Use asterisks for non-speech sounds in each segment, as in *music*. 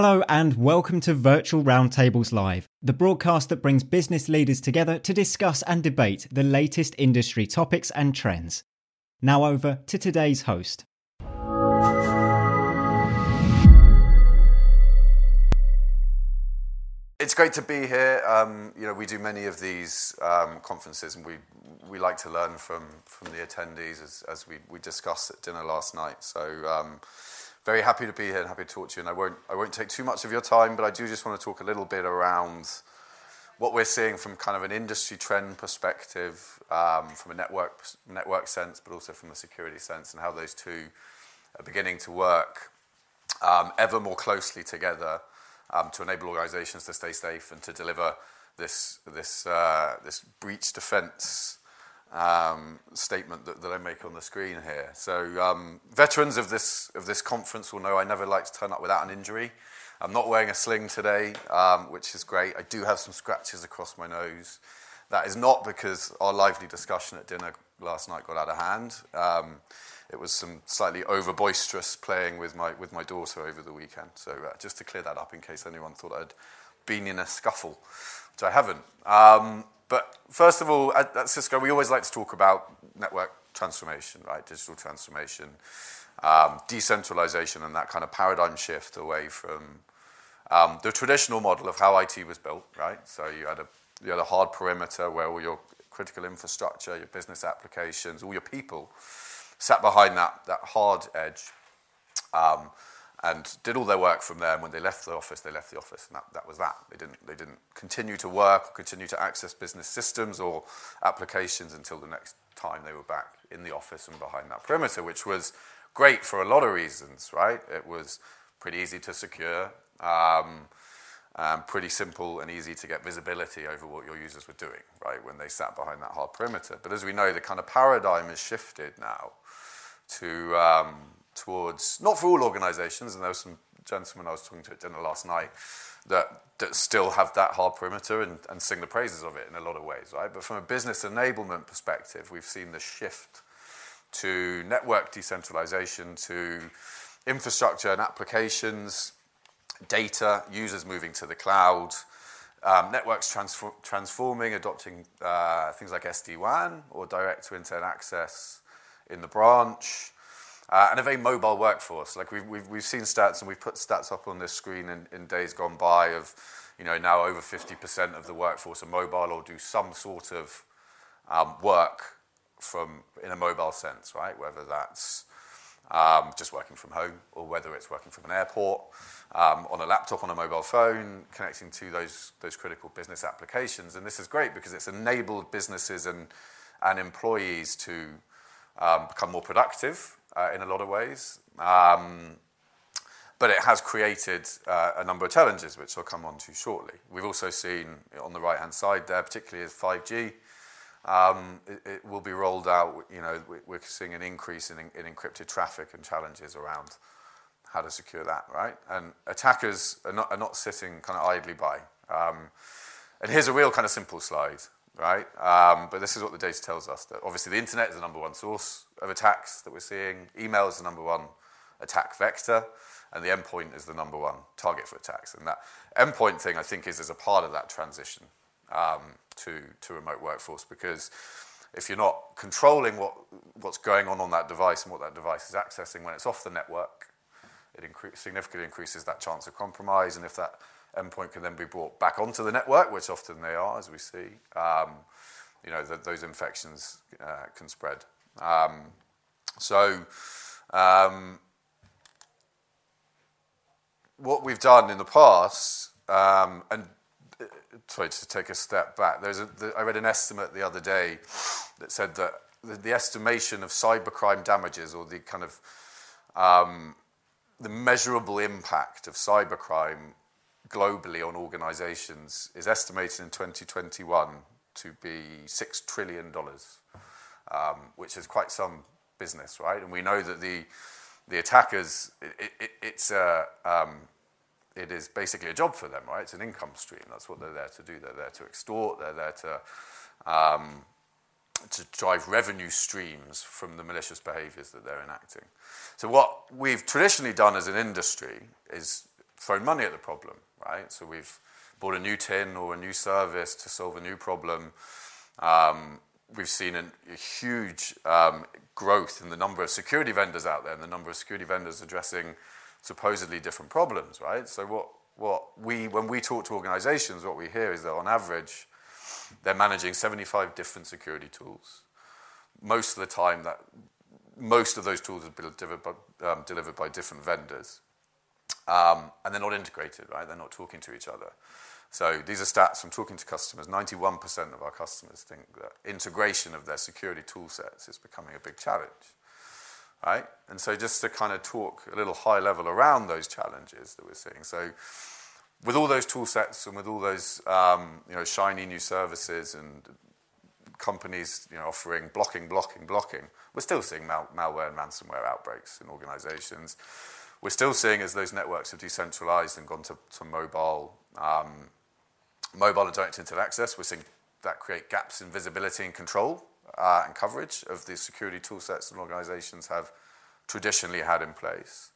Hello and welcome to Virtual Roundtables Live, the broadcast that brings business leaders together to discuss and debate the latest industry topics and trends. Now over to today's host. It's great to be here. Um, you know, we do many of these um, conferences, and we we like to learn from from the attendees as, as we, we discussed at dinner last night. So um, very happy to be here and happy to talk to you. And I won't I won't take too much of your time, but I do just want to talk a little bit around what we're seeing from kind of an industry trend perspective, um, from a network network sense, but also from a security sense, and how those two are beginning to work um, ever more closely together um, to enable organizations to stay safe and to deliver this, this, uh, this breach defense um, statement that, that I make on the screen here. So, um, veterans of this, of this conference will know I never like to turn up without an injury. I'm not wearing a sling today, um, which is great. I do have some scratches across my nose. That is not because our lively discussion at dinner last night got out of hand. Um, it was some slightly over boisterous playing with my, with my daughter over the weekend. So uh, just to clear that up in case anyone thought I'd been in a scuffle, which I haven't. But first of all, at, at, Cisco, we always like to talk about network transformation, right? Digital transformation, um, decentralization, and that kind of paradigm shift away from um, the traditional model of how IT was built, right? So you had a you had a hard perimeter where all your critical infrastructure, your business applications, all your people sat behind that, that hard edge um, and did all their work from there. And when they left the office, they left the office, and that, that was that. They didn't, they didn't continue to work or continue to access business systems or applications until the next time they were back in the office and behind that perimeter, which was great for a lot of reasons, right? It was pretty easy to secure. Um, um, pretty simple and easy to get visibility over what your users were doing, right, when they sat behind that hard perimeter. But as we know, the kind of paradigm has shifted now to um, towards not for all organizations, and there were some gentlemen I was talking to at dinner last night that, that still have that hard perimeter and, and sing the praises of it in a lot of ways, right? But from a business enablement perspective, we've seen the shift to network decentralization, to infrastructure and applications, data, users moving to the cloud, um, networks transfor- transforming, adopting uh, things like SD-WAN or direct-to-internet access, in the branch, uh, and a very mobile workforce. Like we've, we've, we've seen stats, and we've put stats up on this screen in, in days gone by of, you know, now over 50% of the workforce are mobile or do some sort of um, work from in a mobile sense, right? Whether that's um, just working from home or whether it's working from an airport, um, on a laptop, on a mobile phone, connecting to those, those critical business applications. And this is great because it's enabled businesses and, and employees to um, become more productive in a lot of ways. Um, but it has created uh, a number of challenges, which I'll come on to shortly. We've also seen on the right-hand side there, particularly as 5G, um, it, it, will be rolled out. You know, we're seeing an increase in, in encrypted traffic and challenges around how to secure that, right? And attackers are not, are not sitting kind of idly by. Um, and here's a real kind of simple slide right? Um, but this is what the data tells us. That obviously the internet is the number one source of attacks that we're seeing. Email is the number one attack vector, and the endpoint is the number one target for attacks. And that endpoint thing, I think, is as a part of that transition um, to, to remote workforce because if you're not controlling what, what's going on on that device and what that device is accessing when it's off the network, it incre- significantly increases that chance of compromise. And if that endpoint can then be brought back onto the network, which often they are, as we see. Um, you know, those infections uh, can spread. Um, so, um, what we've done in the past, and uh, sorry to take a step back, there's read an estimate the other day that said that the, estimation of cybercrime damages or the kind of the measurable impact of cybercrime globally on organizations is estimated in 2021 to be $6 trillion, um, which is quite some business, right? And we know that the, the attackers, it, it, it's a, um, it is basically a job for them, right? It's an income stream. That's what they're there to do. They're there to extort. They're there to, um, to drive revenue streams from the malicious behaviors that they're enacting. So what we've traditionally done as an industry is thrown money at the problem, right? So we've bought a new tin or a new service to solve a new problem. Um, we've seen an, a huge um, growth in the number of security vendors out there and the number of security vendors addressing supposedly different problems, right? So what, what we, when we talk to organizations, what we hear is that on average, they're managing 75 different security tools. Most of the time, that most of those tools been delivered by, um, delivered by different vendors. Um, and they're not integrated, right? They're not talking to each other. So these are stats from talking to customers. 91% of our customers think that integration of their security tool sets is becoming a big challenge, right? And so just to kind of talk a little high level around those challenges that we're seeing. So with all those tool sets and with all those um, you know, shiny new services and companies you know, offering blocking, blocking, blocking, we're still seeing mal- malware and ransomware outbreaks in organizations. We're still seeing as those networks have decentralized and gone to, to mobile, um, mobile and direct internet access, we're seeing that create gaps in visibility and control uh, and coverage of the security tool sets that organizations have traditionally had in place.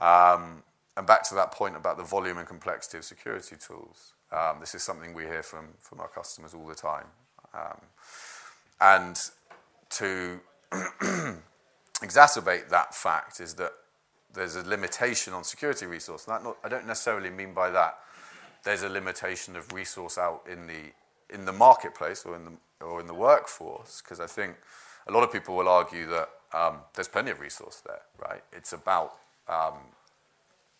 Um, and back to that point about the volume and complexity of security tools, um, this is something we hear from, from our customers all the time. Um, and to *clears throat* exacerbate that fact is that there's a limitation on security resource. Not, I don't necessarily mean by that there's a limitation of resource out in the in the marketplace or in the or in the workforce, because I think a lot of people will argue that um, there's plenty of resource there, right? It's about um,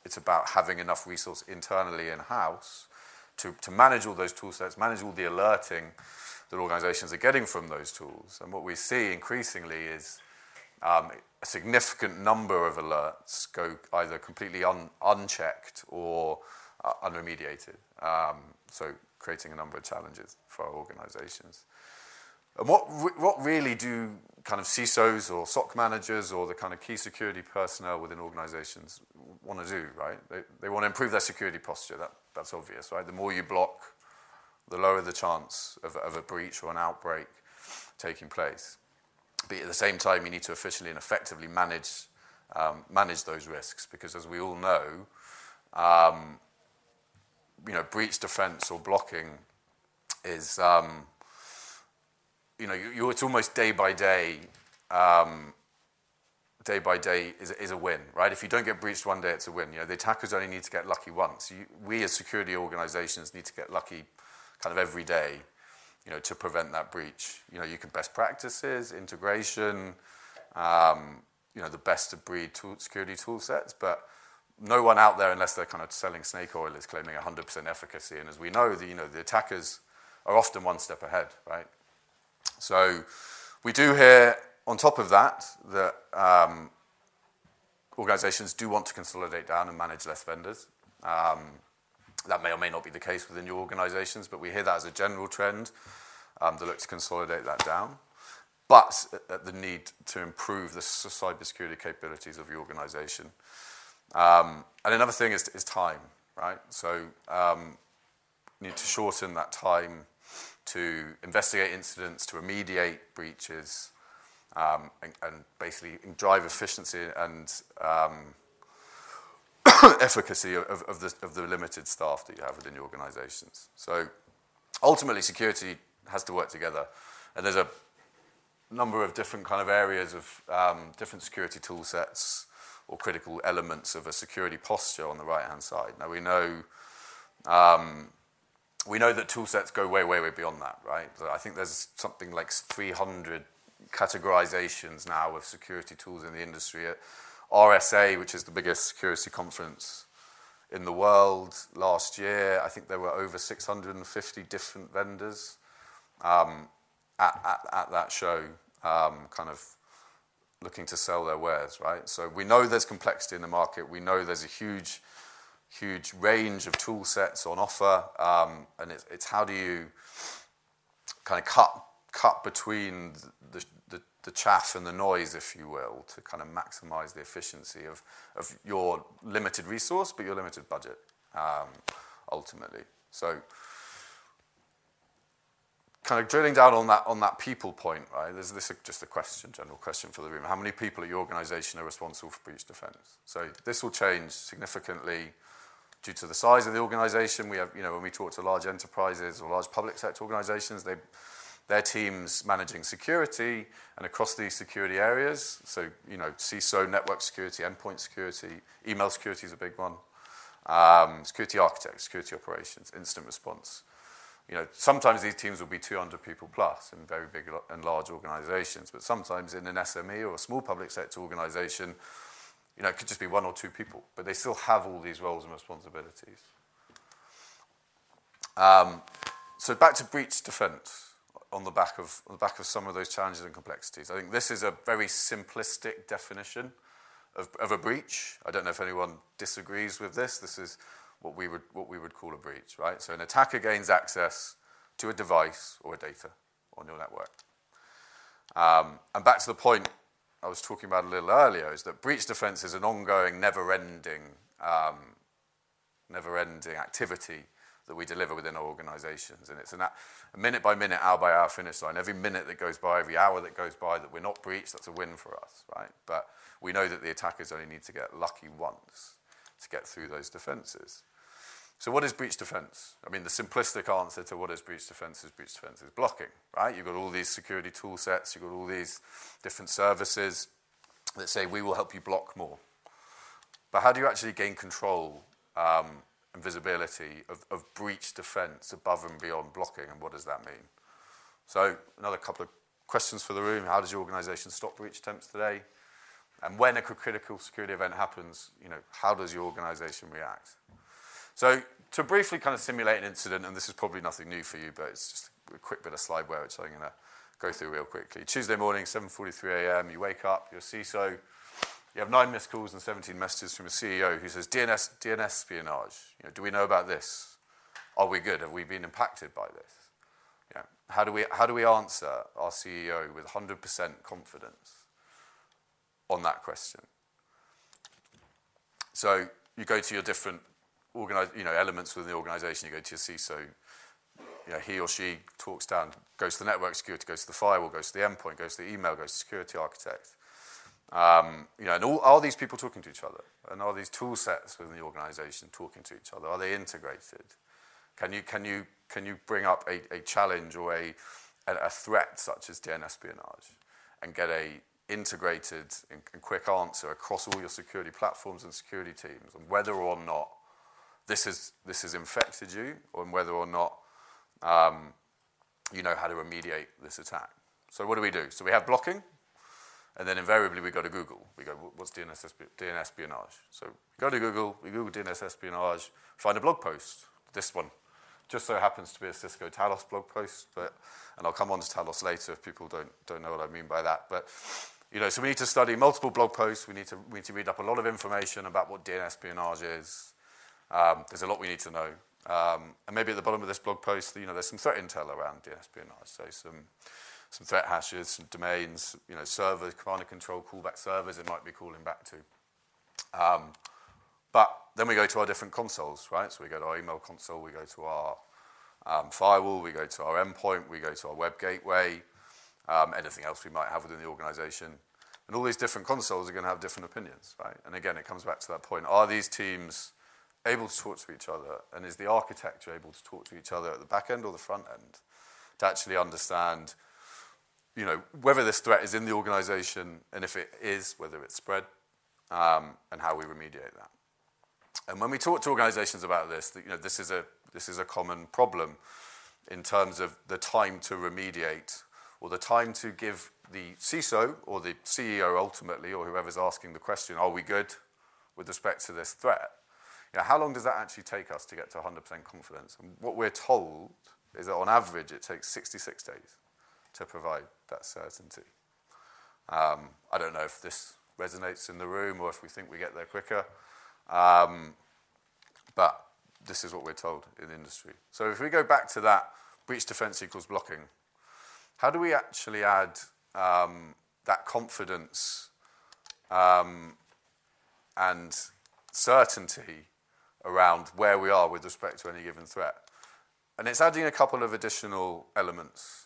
it's about having enough resource internally in house to, to manage all those tool sets, manage all the alerting that organizations are getting from those tools. And what we see increasingly is a significant number of alerts go either completely un, unchecked or uh, unremediated. Um, so creating a number of challenges for our organizations. And what, what really do kind of CISOs or SOC managers or the kind of key security personnel within organizations want to do, right? They, they want to improve their security posture. That, that's obvious, right? The more you block, the lower the chance of, of a breach or an outbreak taking place. But at the same time, you need to efficiently and effectively manage, um, manage those risks because, as we all know, um, you know, breach defense or blocking is um, you know, you, it's almost day by day, um, day by day is, is a win, right? If you don't get breached one day, it's a win. You know, the attackers only need to get lucky once. You, we as security organizations need to get lucky kind of every day, you know, to prevent that breach. You know, you can best practices, integration, um, you know, the best of breed tool, security tool sets, but no one out there, unless they're kind of selling snake oil, is claiming 100% efficacy. And as we know, the, you know, the attackers are often one step ahead, right? So we do hear, on top of that, that um, organizations do want to consolidate down and manage less vendors. Um, that may or may not be the case within your organizations, but we hear that as a general trend um, that look to consolidate that down. But the need to improve the cybersecurity capabilities of your organization. Um, and another thing is, time, right? So um, need to shorten that time to investigate incidents, to remediate breaches, and, basically drive efficiency and *coughs* efficacy of, of, the, of the limited staff that you have within your organizations. So ultimately, security has to work together. And there's a number of different kind of areas of um, different security tool sets or critical elements of a security posture on the right-hand side. Now, we know um, we know that tool sets go way, way, way beyond that, right? I think there's something like 300 categorizations now of security tools in the industry. RSA, which is the biggest security conference in the world last year, I think there were over 650 different vendors um, at, at, at, that show, um, kind of looking to sell their wares, right? So we know there's complexity in the market. We know there's a huge huge range of tool sets on offer, um, and it's, it's, how do you kind of cut cut between the, the, the, chaff and the noise, if you will, to kind of maximize the efficiency of, of your limited resource, but your limited budget, um, ultimately. So, kind of drilling down on that on that people point, right? There's this just a question, general question for the room. How many people at your organisation are responsible for breach defence? So this will change significantly due to the size of the organization, we have, you know, when we talk to large enterprises or large public sector organizations, they, their teams managing security and across these security areas. So, you know, CISO, network security, endpoint security, email security is a big one. Um, security architects, security operations, incident response. You know, sometimes these teams will be 200 people plus in very big and large organizations, but sometimes in an SME or a small public sector organization, you know, it could just be one or two people, but they still have all these roles and responsibilities. Um, so back to breach defense on the back of on the back of some of those challenges and complexities. I think this is a very simplistic definition of, of a breach. I don't know if anyone disagrees with this. This is what we would what we would call a breach, right? So an attacker gains access to a device or a data on your network. Um, and back to the point I was talking about a little earlier is that breach defense is an ongoing, never-ending, um, never-ending activity that we deliver within our organizations. And it's an, a minute by minute, hour by hour finish line. Every minute that goes by, every hour that goes by that we're not breached, that's a win for us, right? But we know that the attackers only need to get lucky once to get through those defenses. So what is breach defense? I mean, the simplistic answer to what is breach defense is breach defense is blocking, right? You've got all these security tool sets, you've got all these different services that say we will help you block more. But how do you actually gain control um, and visibility of, of breach defense above and beyond blocking, and what does that mean? So another couple of questions for the room. How does your organization stop breach attempts today? And when a critical security event happens, you know, how does your organization react? So to briefly kind of simulate an incident, and this is probably nothing new for you, but it's just a quick bit of slideware which I'm going to go through real quickly. Tuesday morning, 7.43 a.m., you wake up, you're CISO, you have nine missed calls and 17 messages from a CEO who says, DNS, DNS espionage, you know, do we know about this? Are we good? Have we been impacted by this? You know, how, do we, how do we answer our CEO with 100% confidence on that question? So you go to your different organize, you know, elements within the organization. You go to your CISO, you know, he or she talks down, goes to the network security, goes to the firewall, goes to the endpoint, goes to the email, goes to security architect. Um, you know, and all, are these people talking to each other? And are these tool sets within the organization talking to each other? Are they integrated? Can you, can you, can you bring up a, a challenge or a, a threat such as DNS espionage and get a integrated and, and quick answer across all your security platforms and security teams on whether or not this has, this has infected you or whether or not um, you know how to remediate this attack. So what do we do? So we have blocking, and then invariably we go to Google. We go, what's DNS, DNS espionage? So we go to Google, we Google DNS espionage, find a blog post, this one. Just so happens to be a Cisco Talos blog post, but, and I'll come on to Talos later if people don't, don't know what I mean by that. But you know, so we need to study multiple blog posts. We need to, we need to read up a lot of information about what DNS espionage is, um, there's a lot we need to know. Um, and maybe at the bottom of this blog post, you know, there's some threat intel around DNS espionage. So some, some threat hashes, some domains, you know, servers, command and control callback servers it might be calling back to. Um, but then we go to our different consoles, right? So we go to our email console, we go to our um, firewall, we go to our endpoint, we go to our web gateway, um, anything else we might have within the organization. And all these different consoles are going to have different opinions, right? And again, it comes back to that point. Are these teams able to talk to each other? And is the architecture able to talk to each other at the back end or the front end to actually understand, you know, whether this threat is in the organization and if it is, whether it's spread, um, and how we remediate that. And when we talk to organizations about this, you know, this is a this is a common problem in terms of the time to remediate or the time to give the CISO or the CEO ultimately or whoever's asking the question, are we good with respect to this threat? You know, how long does that actually take us to get to 100% confidence? And what we're told is that on average it takes 66 days to provide that certainty. Um, I don't know if this resonates in the room or if we think we get there quicker. Um, but this is what we're told in industry. So if we go back to that breach defense equals blocking, how do we actually add um, that confidence um, and certainty around where we are with respect to any given threat. And it's adding a couple of additional elements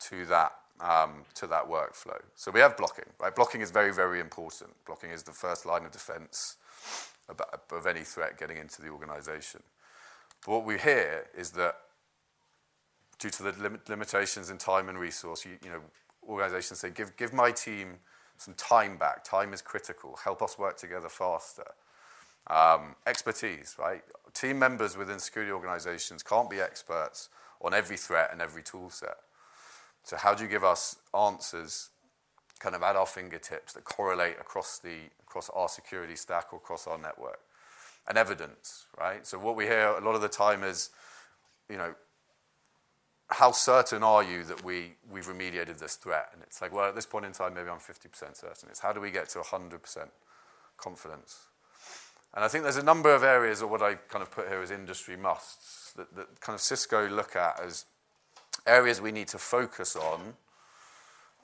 to that um, to that workflow. So we have blocking, right? Blocking is very, very important. Blocking is the first line of defense of any threat getting into the organization. But what we hear is that due to the lim- limitations in time and resource, you, you know, organizations say, give, give my team some time back. Time is critical. Help us work together faster. Um, expertise, right? Team members within security organizations can't be experts on every threat and every tool set. So, how do you give us answers kind of at our fingertips that correlate across, the, across our security stack or across our network? And evidence, right? So, what we hear a lot of the time is, you know, how certain are you that we, we've remediated this threat? And it's like, well, at this point in time, maybe I'm 50% certain. It's how do we get to 100% confidence? And I think there's a number of areas of what I kind of put here as industry musts that, that kind of Cisco look at as areas we need to focus on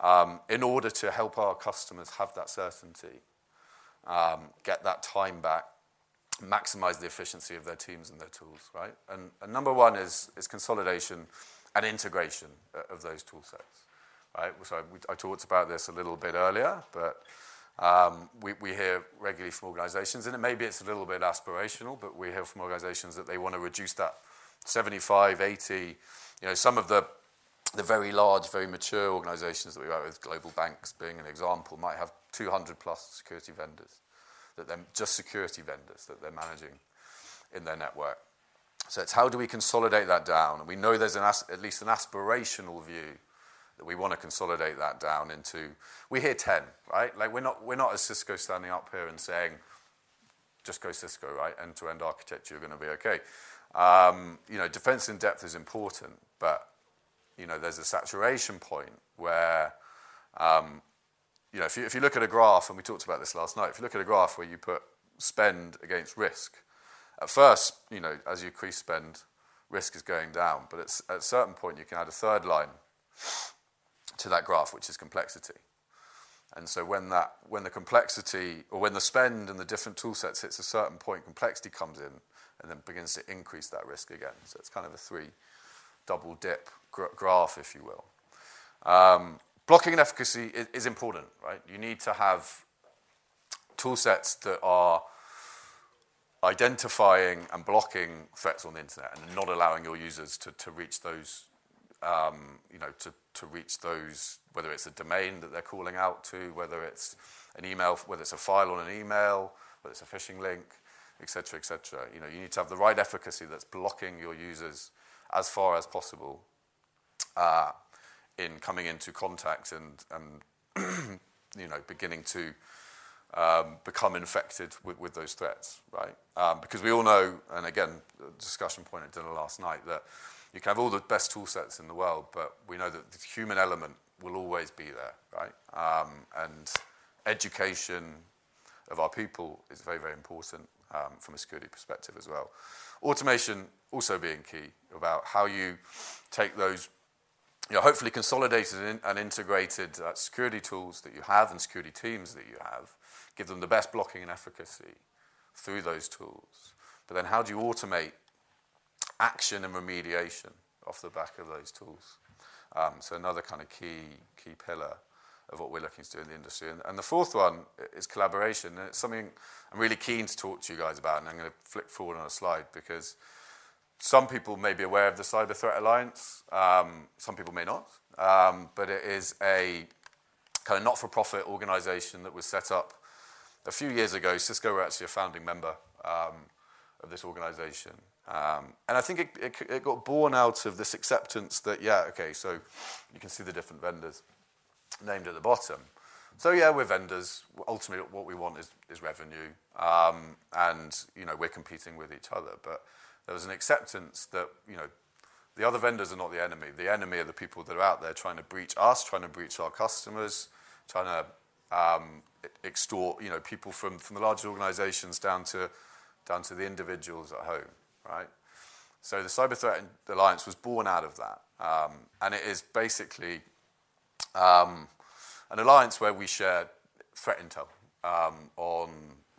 um, in order to help our customers have that certainty, um, get that time back, maximize the efficiency of their teams and their tools, right? And, number one is, is consolidation and integration of those tool sets, right? So I talked about this a little bit earlier, but um, we, we hear regularly from organizations, and maybe it's a little bit aspirational, but we hear from organizations that they want to reduce that 75, 80, you know, some of the very large, very mature organizations that we work with, global banks being an example, might have 200 plus security vendors, that they're just security vendors that they're managing in their network. So it's how do we consolidate that down? And we know there's at least an aspirational view that we want to consolidate that down into. We hear 10, right? Like we're not, we're not as Cisco standing up here and saying, just go Cisco, right? End to end architecture, you're going to be okay. Um, you know, defense in depth is important, but you know, there's a saturation point where, um, you know, if you, if you look at a graph, and we talked about this last night, if you look at a graph where you put spend against risk, at first, you know, as you increase spend, risk is going down. But at, a certain point, you can add a third line to that graph, which is complexity. And so when that when the complexity or when the spend and the different tool sets hits a certain point, complexity comes in and then begins to increase that risk again. So it's kind of a three double dip gra- graph, if you will. Um, blocking and efficacy is, is important, right? You need to have tool sets that are identifying and blocking threats on the internet and not allowing your users to, to reach those, um, you know, to, to reach those, whether it's a domain that they're calling out to, whether it's an email, whether it's a file on an email, whether it's a phishing link, etc., etc. You know, you need to have the right efficacy that's blocking your users as far as possible uh, in coming into contact and, and *clears throat* you know, beginning to um, become infected with, with those threats, right? Um, because we all know, and again, discussion point at dinner last night, that you can have all the best tool sets in the world, but we know that the human element will always be there, right? Um, and education of our people is very, very important from a security perspective as well. Automation also being key about how you take those hopefully consolidated and integrated uh, security tools that you have and security teams that you have give them the best blocking and efficacy through those tools. But then how do you automate action and remediation off the back of those tools? Um, so another kind of key key pillar of what we're looking to do in the industry. And, and, the fourth one is collaboration. And it's something I'm really keen to talk to you guys about. And I'm going to flick forward on a slide because some people may be aware of the Cyber Threat Alliance. Um, some people may not. Um, but it is a kind of not-for-profit organization that was set up a few years ago, Cisco were actually a founding member um, of this organization. Um, and I think it, it, it, got born out of this acceptance that, yeah, okay, so you can see the different vendors named at the bottom. So, yeah, we're vendors. Ultimately, what we want is, is revenue. Um, and, you know, we're competing with each other. But there was an acceptance that, you know, the other vendors are not the enemy. The enemy are the people that are out there trying to breach us, trying to breach our customers, trying to um, extort, you know, people from, from the large organizations down to, down to the individuals at home, right? So the Cyber Threat Alliance was born out of that. Um, and it is basically um, an alliance where we share threat intel um, on,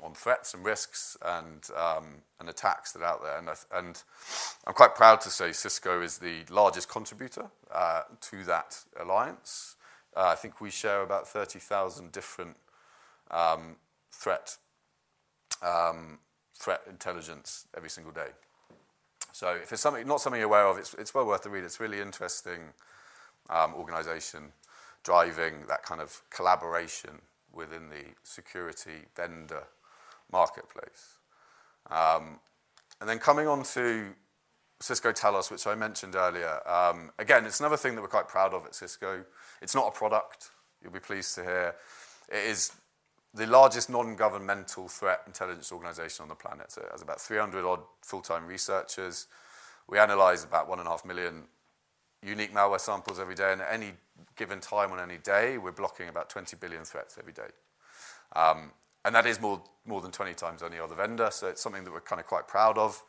on threats and risks and, um, and attacks that are out there. And, and I'm quite proud to say Cisco is the largest contributor uh, to that alliance. Uh, I think we share about 30,000 different um, threat, um, threat intelligence every single day. So if it's something, not something you're aware of, it's, it's well worth the read. It's really interesting um, organization driving that kind of collaboration within the security vendor marketplace. Um, and then coming on to Cisco Talos, which I mentioned earlier, um, again, it's another thing that we're quite proud of at Cisco. It's not a product, you'll be pleased to hear. It is the largest non-governmental threat intelligence organization on the planet. So it has about 300 odd full-time researchers. We analyze about one and a half million unique malware samples every day, and at any given time on any day, we're blocking about 20 billion threats every day. Um, and that is more, more than 20 times any other vendor, so it's something that we're kind of quite proud of.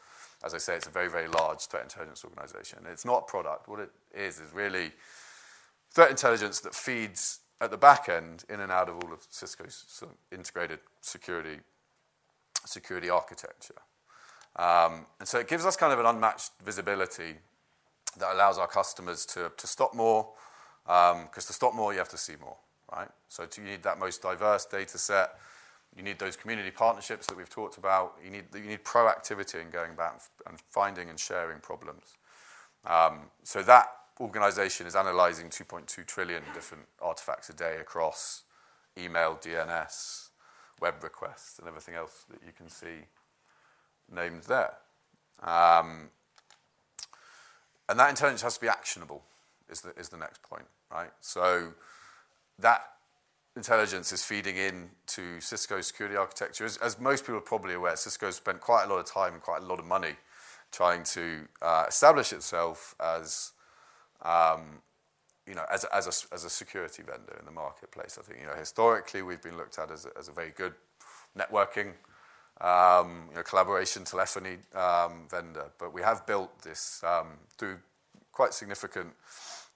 As I say, it's a very, very large threat intelligence organization. It's not a product. What it is is really threat intelligence that feeds at the back end in and out of all of Cisco's sort of integrated security, security architecture. Um, and so it gives us kind of an unmatched visibility that allows our customers to, to stop more, because um, to stop more, you have to see more, right? So you need that most diverse data set. You need those community partnerships that we've talked about. You need, you need proactivity in going back and finding and sharing problems. Um, so that organization is analyzing 2.2 trillion different artifacts a day across email, DNS, web requests, and everything else that you can see named there. Um, and that intelligence has to be actionable, is the, is the next point, right? So that intelligence is feeding into Cisco's security architecture. As, as most people are probably aware, Cisco spent quite a lot of time and quite a lot of money trying to uh, establish itself as um, you know, as as, a, as a security vendor in the marketplace. I think, you know, historically we've been looked at as a, as a very good networking, um, you know, collaboration, telephony um, vendor. But we have built this um, through quite significant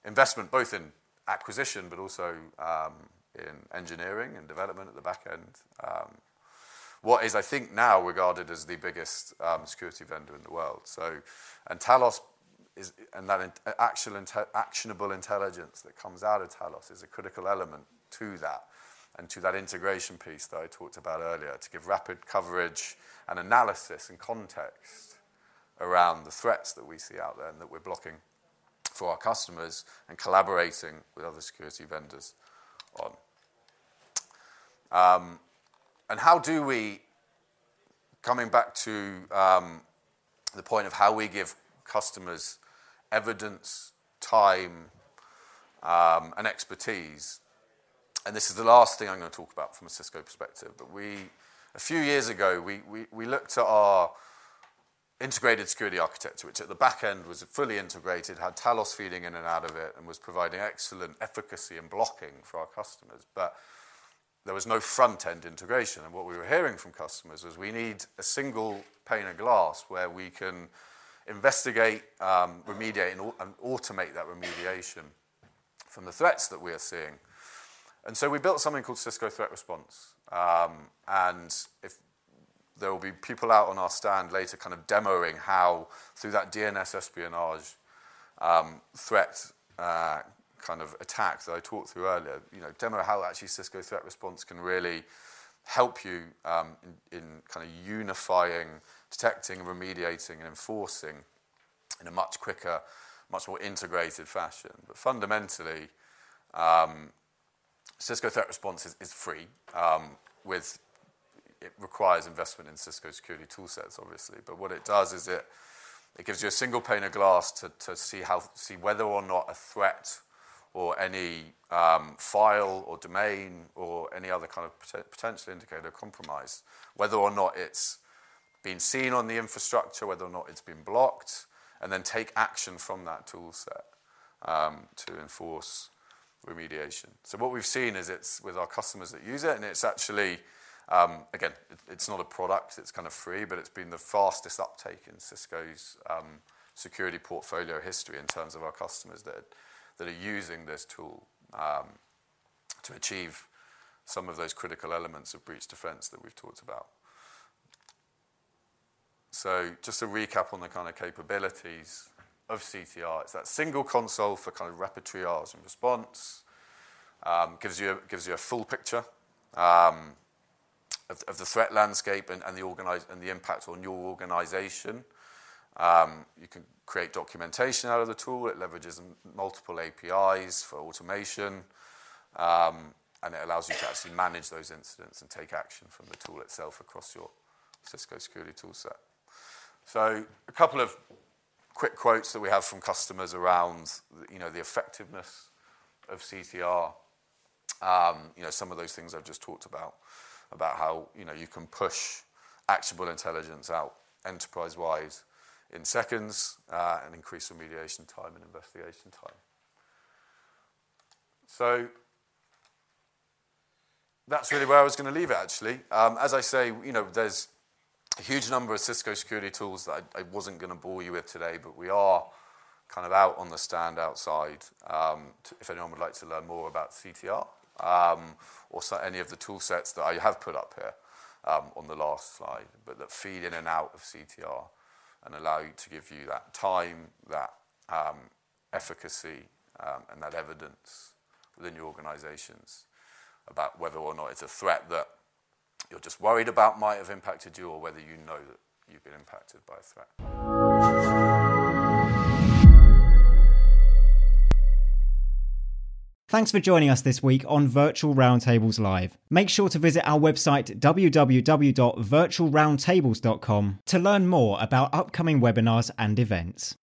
investment, both in acquisition, but also um, in engineering and development at the back end. Um, what is, I think, now regarded as the biggest um, security vendor in the world. So, and Talos is, and that actual, actionable intelligence that comes out of Talos is a critical element to that and to that integration piece that I talked about earlier to give rapid coverage and analysis and context around the threats that we see out there and that we're blocking for our customers and collaborating with other security vendors on. Um, and how do we, coming back to um, the point of how we give customers evidence, time, um, and expertise. And this is the last thing I'm going to talk about from a Cisco perspective. But we, a few years ago, we, we, we looked at our integrated security architecture, which at the back end was fully integrated, had Talos feeding in and out of it, and was providing excellent efficacy and blocking for our customers. But there was no front end integration. And what we were hearing from customers was we need a single pane of glass where we can investigate, um, remediate, and, and, automate that remediation from the threats that we are seeing. And so we built something called Cisco Threat Response. Um, and if there will be people out on our stand later kind of demoing how, through that DNS espionage um, threat uh, kind of attack that I talked through earlier, you know, demo how actually Cisco Threat Response can really help you um, in, in kind of unifying detecting, remediating, and enforcing in a much quicker, much more integrated fashion. But fundamentally, um, Cisco Threat Response is, is free. Um, with it requires investment in Cisco security toolsets, obviously. But what it does is it it gives you a single pane of glass to, see how see whether or not a threat or any um, file or domain or any other kind of potential indicator of compromise, whether or not it's been seen on the infrastructure, whether or not it's been blocked, and then take action from that tool set um, to enforce remediation. So what we've seen is it's with our customers that use it, and it's actually, again, it's not a product, it's kind of free, but it's been the fastest uptake in Cisco's um, security portfolio history in terms of our customers that, are using this tool um, to achieve some of those critical elements of breach defense that we've talked about. So just a recap on the kind of capabilities of CTR. It's that single console for kind of rapid triage and response. um, gives, you a, full picture um, of, of, the threat landscape and, and, the organize, and the impact on your organization. Um, you can create documentation out of the tool. It leverages multiple APIs for automation. Um, and it allows you to actually manage those incidents and take action from the tool itself across your Cisco security toolset. So a couple of quick quotes that we have from customers around you know, the effectiveness of CTR. Um, you know, some of those things I've just talked about, about how you, know, you can push actionable intelligence out enterprise-wide in seconds uh, and increase remediation time and investigation time. So that's really where I was going to leave it, actually. Um, as I say, you know, there's a huge number of Cisco security tools that I, wasn't going to bore you with today, but we are kind of out on the stand outside um, if anyone would like to learn more about CTR um, or so, any of the tool sets that I have put up here um, on the last slide, but that feed in and out of CTR and allow you to give you that time, that um, efficacy, um, and that evidence within your organizations about whether or not it's a threat that you're just worried about might have impacted you or whether you know that you've been impacted by a threat. Thanks for joining us this week on Virtual Roundtables Live. Make sure to visit our website www.virtualroundtables.com to learn more about upcoming webinars and events.